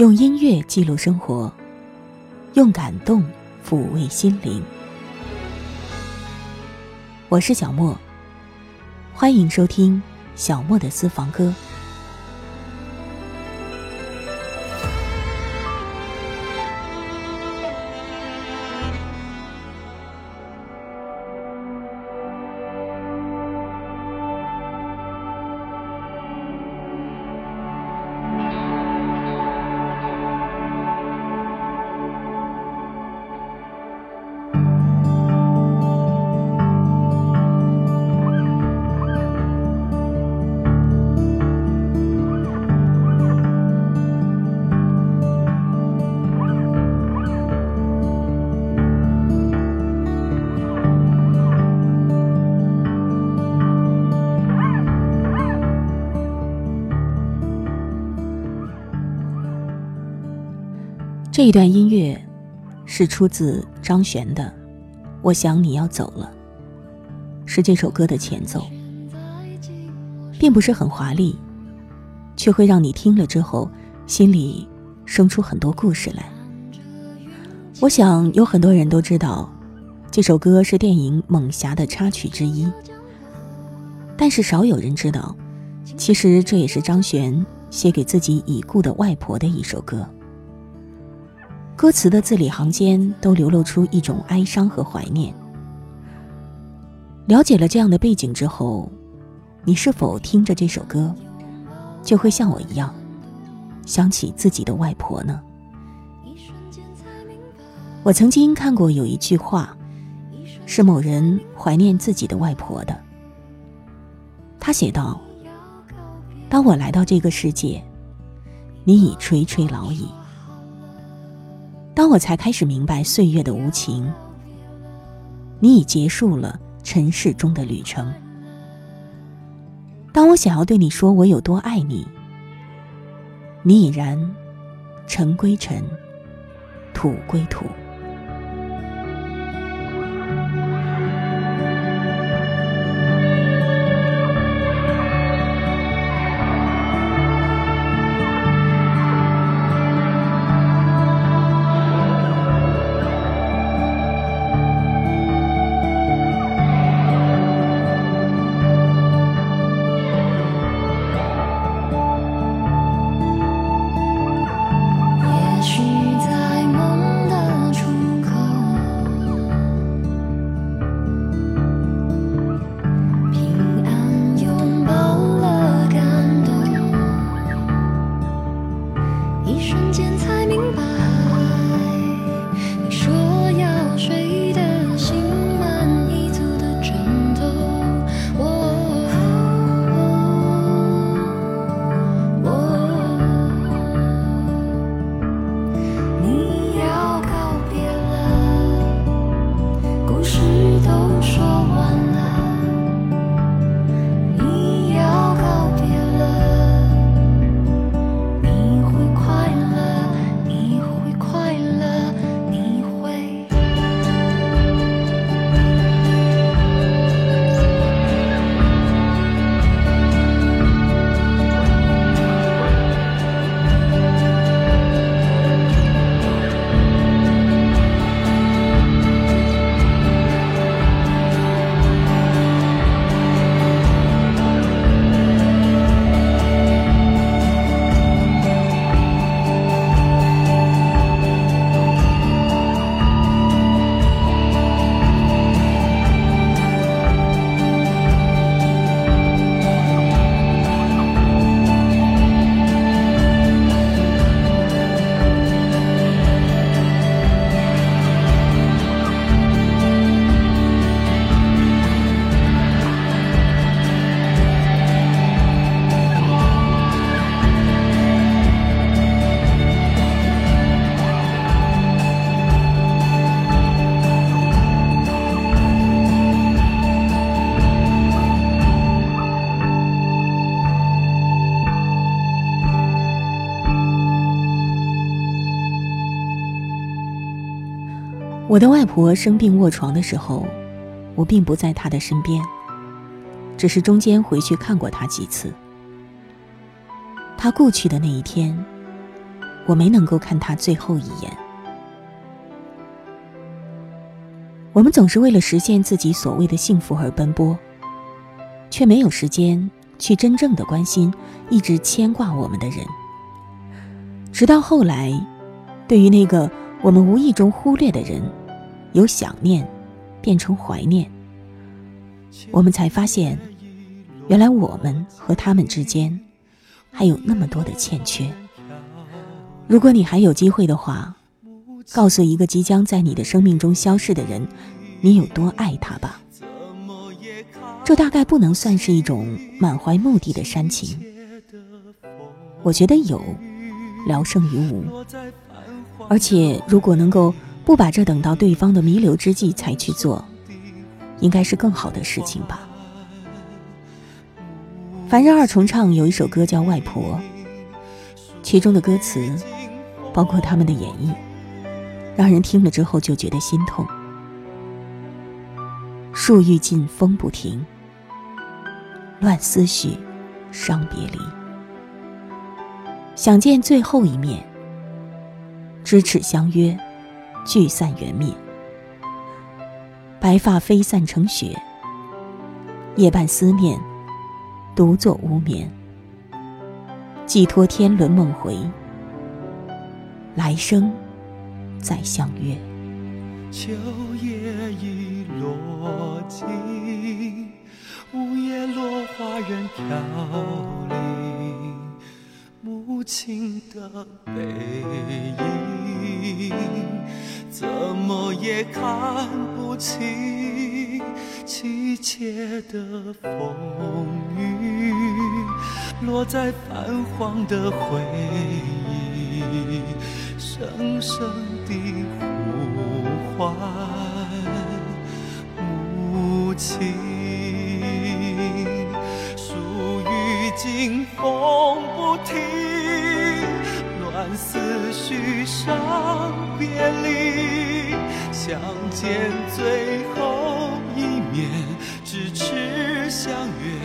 用音乐记录生活，用感动抚慰心灵。我是小莫，欢迎收听小莫的私房歌。这一段音乐是出自张悬的《我想你要走了》，是这首歌的前奏，并不是很华丽，却会让你听了之后心里生出很多故事来。我想有很多人都知道，这首歌是电影《猛侠》的插曲之一，但是少有人知道，其实这也是张悬写给自己已故的外婆的一首歌。歌词的字里行间都流露出一种哀伤和怀念。了解了这样的背景之后，你是否听着这首歌，就会像我一样，想起自己的外婆呢？我曾经看过有一句话，是某人怀念自己的外婆的。他写道：“当我来到这个世界，你已垂垂老矣。”当我才开始明白岁月的无情，你已结束了尘世中的旅程。当我想要对你说我有多爱你，你已然尘归尘，土归土。我的外婆生病卧床的时候，我并不在她的身边，只是中间回去看过她几次。她故去的那一天，我没能够看她最后一眼。我们总是为了实现自己所谓的幸福而奔波，却没有时间去真正的关心一直牵挂我们的人。直到后来，对于那个我们无意中忽略的人，由想念变成怀念，我们才发现，原来我们和他们之间还有那么多的欠缺。如果你还有机会的话，告诉一个即将在你的生命中消逝的人，你有多爱他吧。这大概不能算是一种满怀目的的煽情。我觉得有，聊胜于无。而且，如果能够不把这等到对方的弥留之际才去做，应该是更好的事情吧。凡人二重唱有一首歌叫《外婆》，其中的歌词，包括他们的演绎。让人听了之后就觉得心痛。树欲静风不停，乱思绪，伤别离。想见最后一面，咫尺相约，聚散缘灭。白发飞散成雪，夜半思念，独坐无眠。寄托天伦梦回，来生。再相约。秋叶已落尽，午夜落花人飘零，母亲的背影，怎么也看不清，凄切的风雨，落在泛黄的回忆。声声的呼唤，母亲，欲静风不停，乱思绪伤别离，相见最后一面，咫尺相约，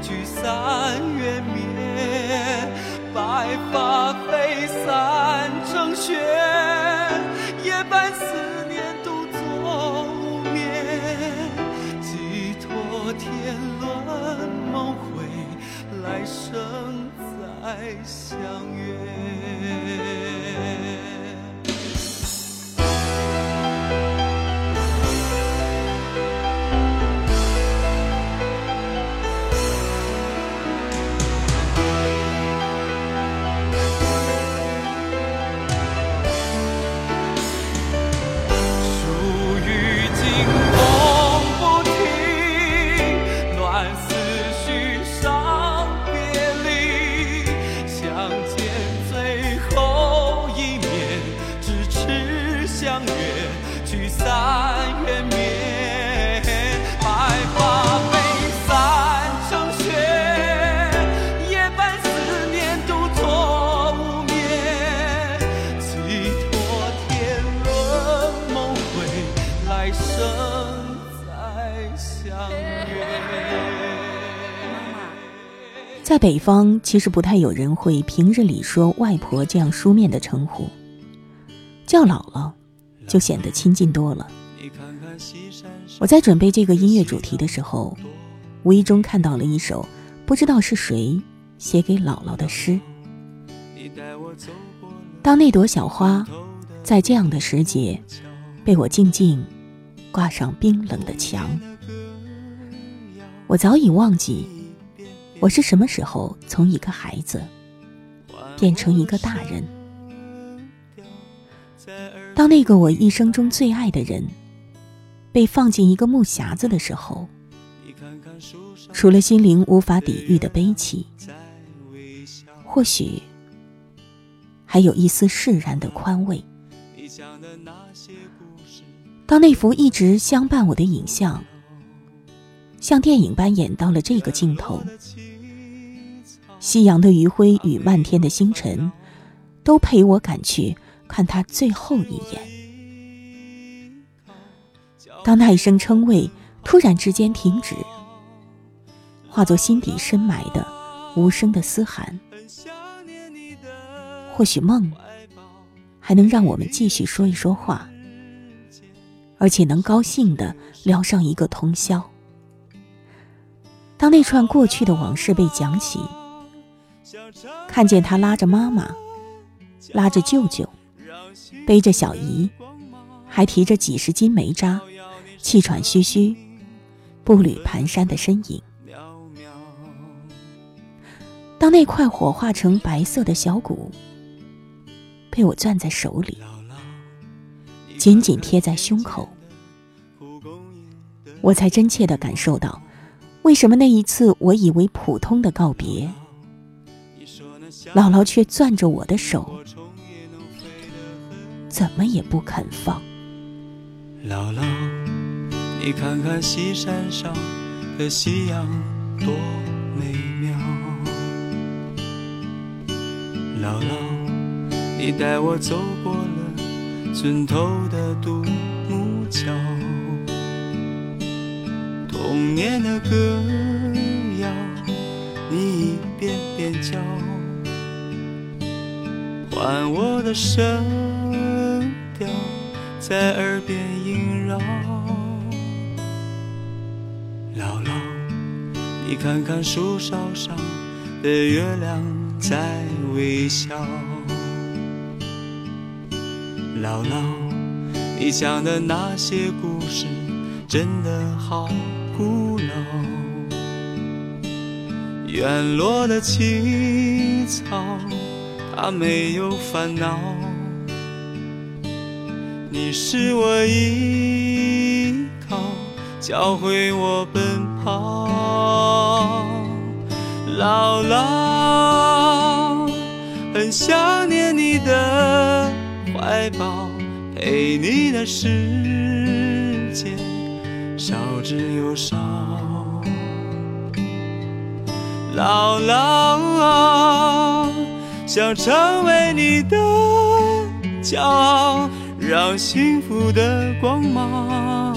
聚散缘灭。白发来生再相约。在北方，其实不太有人会平日里说“外婆”这样书面的称呼，叫姥姥就显得亲近多了。我在准备这个音乐主题的时候，无意中看到了一首不知道是谁写给姥姥的诗。当那朵小花在这样的时节被我静静挂上冰冷的墙，我早已忘记。我是什么时候从一个孩子变成一个大人？当那个我一生中最爱的人被放进一个木匣子的时候，除了心灵无法抵御的悲戚，或许还有一丝释然的宽慰。当那幅一直相伴我的影像，像电影般演到了这个镜头。夕阳的余晖与漫天的星辰，都陪我赶去看他最后一眼。当那一声称谓突然之间停止，化作心底深埋的无声的嘶喊，或许梦还能让我们继续说一说话，而且能高兴的聊上一个通宵。当那串过去的往事被讲起，看见他拉着妈妈，拉着舅舅，背着小姨，还提着几十斤煤渣，气喘吁吁，步履蹒跚的身影。当那块火化成白色的小骨被我攥在手里，紧紧贴在胸口，我才真切的感受到，为什么那一次我以为普通的告别，姥姥却攥着我的手，怎么也不肯放。姥姥，你看看西山上的夕阳多美妙。姥姥，你带我走过了村头的独木桥，童年的歌谣，你一遍遍教，换我的声调在耳边萦绕。姥姥，你看看树梢上的月亮。在微笑，姥姥，你讲的那些故事真的好古老。院落的青草，它没有烦恼。你是我依靠，教会我奔跑。姥姥，很想念你的怀抱，陪你的时间少之又少。姥姥，想成为你的骄傲，让幸福的光芒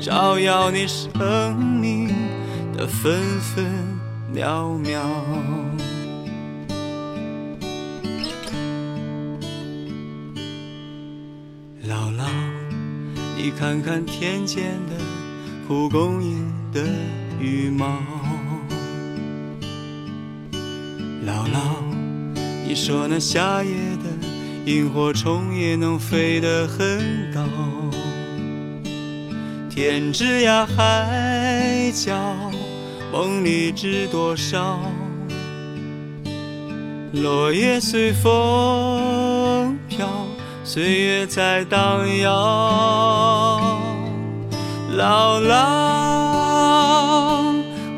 照耀你生命的分分。秒秒，姥姥，你看看田间的蒲公英的羽毛。说那夏夜的萤火虫也能飞得很高。天之涯海角。梦里知多少？落叶随风飘，岁月在荡漾。姥姥，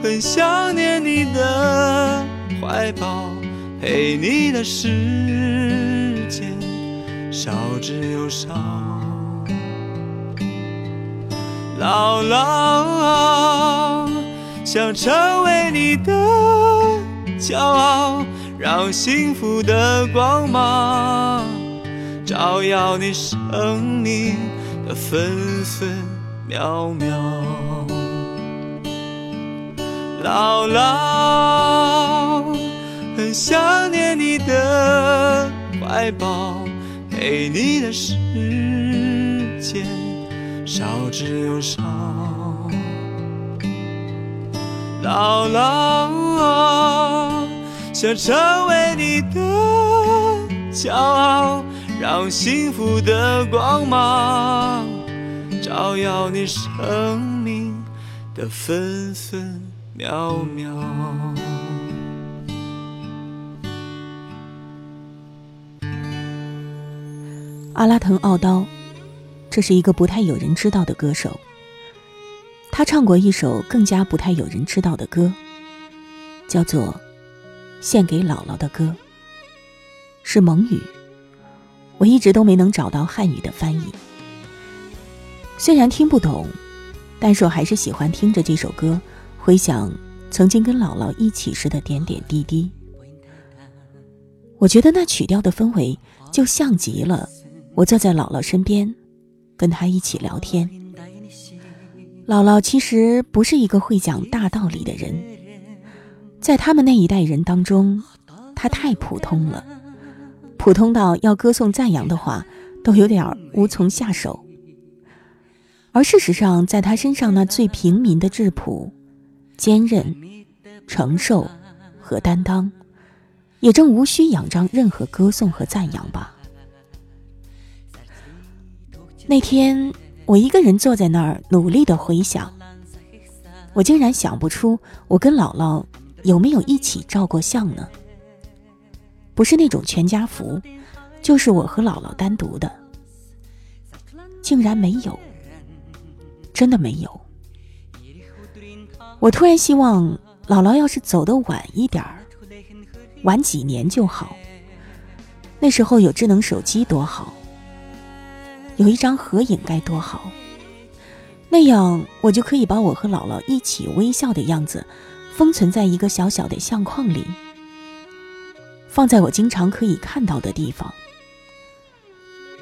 很想念你的怀抱，陪你的时间少之又少。姥姥。想成为你的骄傲，让幸福的光芒照耀你生命的分分秒秒。姥姥，很想念你的怀抱，陪你的时间少之又少。姥姥，想成为你的骄傲，让幸福的光芒照耀你生命的分分秒秒。阿拉腾奥刀，这是一个不太有人知道的歌手。他唱过一首更加不太有人知道的歌，叫做《献给姥姥的歌》，是蒙语，我一直都没能找到汉语的翻译。虽然听不懂，但是我还是喜欢听着这首歌，回想曾经跟姥姥一起时的点点滴滴。我觉得那曲调的氛围就像极了我坐在姥姥身边，跟她一起聊天。姥姥其实不是一个会讲大道理的人，在他们那一代人当中，她太普通了，普通到要歌颂赞扬的话，都有点无从下手。而事实上，在他身上那最平民的质朴、坚韧、承受和担当，也正无需仰仗任何歌颂和赞扬吧。那天，我一个人坐在那儿，努力的回想，我竟然想不出我跟姥姥有没有一起照过相呢？不是那种全家福，就是我和姥姥单独的，竟然没有，真的没有。我突然希望姥姥要是走得晚一点儿，晚几年就好。那时候有智能手机多好，有一张合影该多好。那样我就可以把我和姥姥一起微笑的样子，封存在一个小小的相框里。放在我经常可以看到的地方，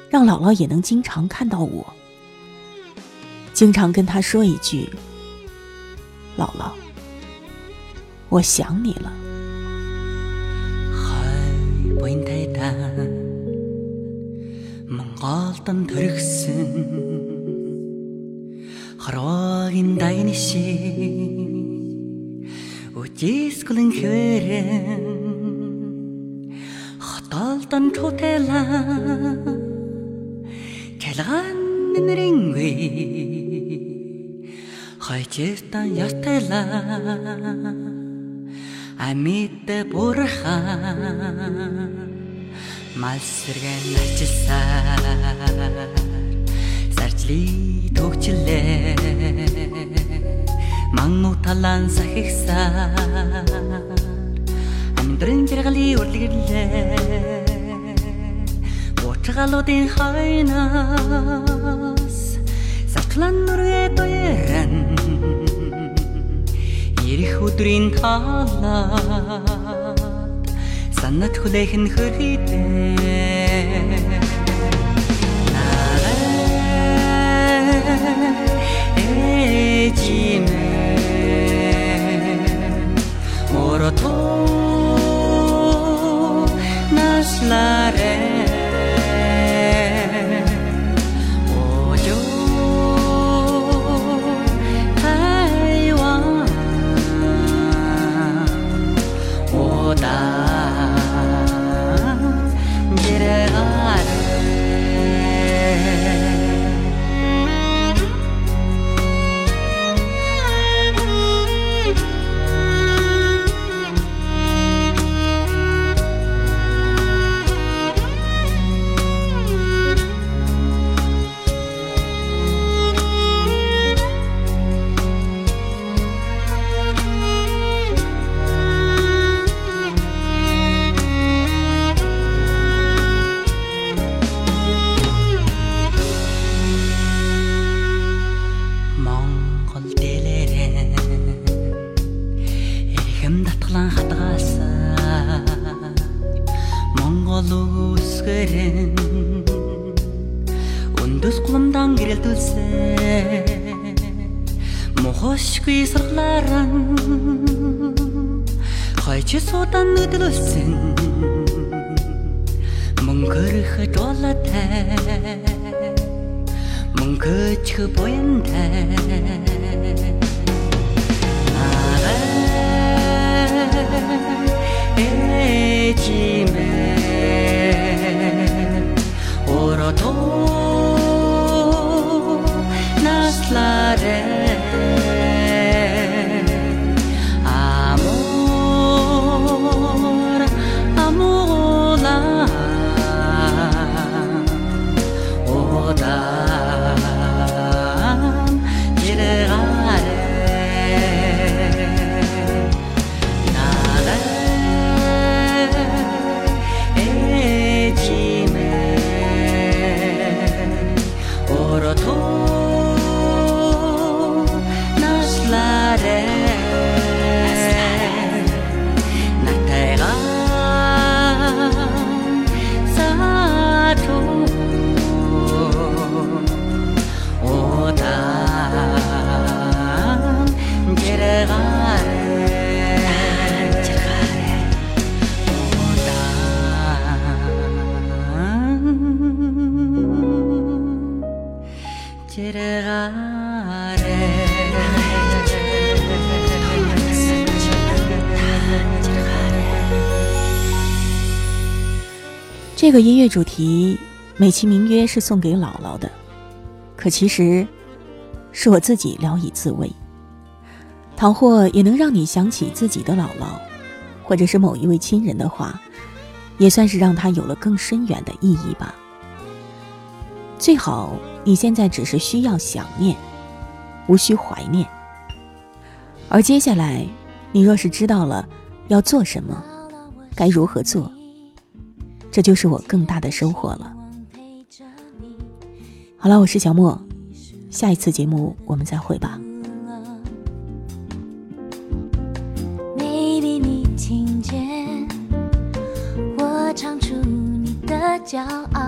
让姥姥也能经常看到我，经常跟她说一句：“姥姥，我想你了。” хатан төрөгсөн хороогийн дайны шиг үтискүлэн хээрэн хаталдан тутела. Кэлган нэрингүй хайчтан ятела амит бурхан мал сэргэн ажилсаар саржли төгчлээ. Мангу талан сахигсаар амьдрын жиргали үргэлээ утгалуудын хойноос сатлан нүргээ дуяран ирэх өдрийн талаа Санат хүлээхэн хөрхийдээ Нараа ээжимээ Морото нашларээ өндөс құлымдан керілтілсе мохошгүй сырқларан хайчы судан өділілсін мың көріхі дола тәй мың көчгі бойын тәй Эй, Джимми, Ora 这个音乐主题美其名曰是送给姥姥的，可其实是我自己聊以自慰。倘或也能让你想起自己的姥姥，或者是某一位亲人的话，也算是让他有了更深远的意义吧。最好你现在只是需要想念，无需怀念。而接下来，你若是知道了要做什么，该如何做，这就是我更大的收获了。好了，我是小莫，下一次节目我们再会吧。我唱出你的骄傲，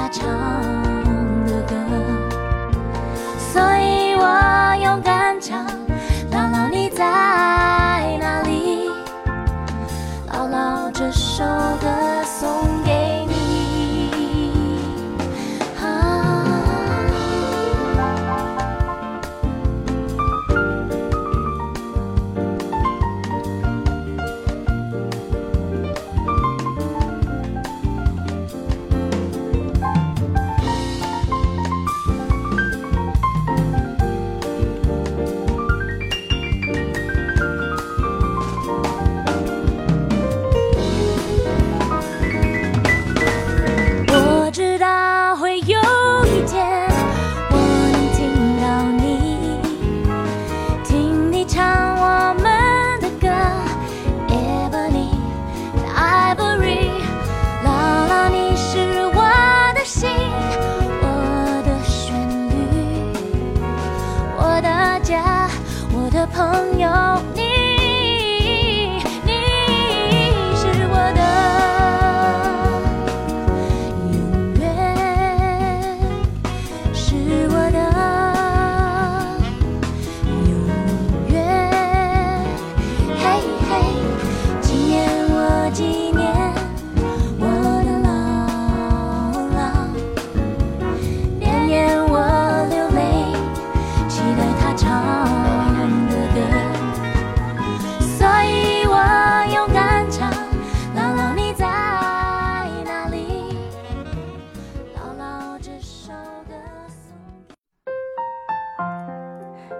啊，唱。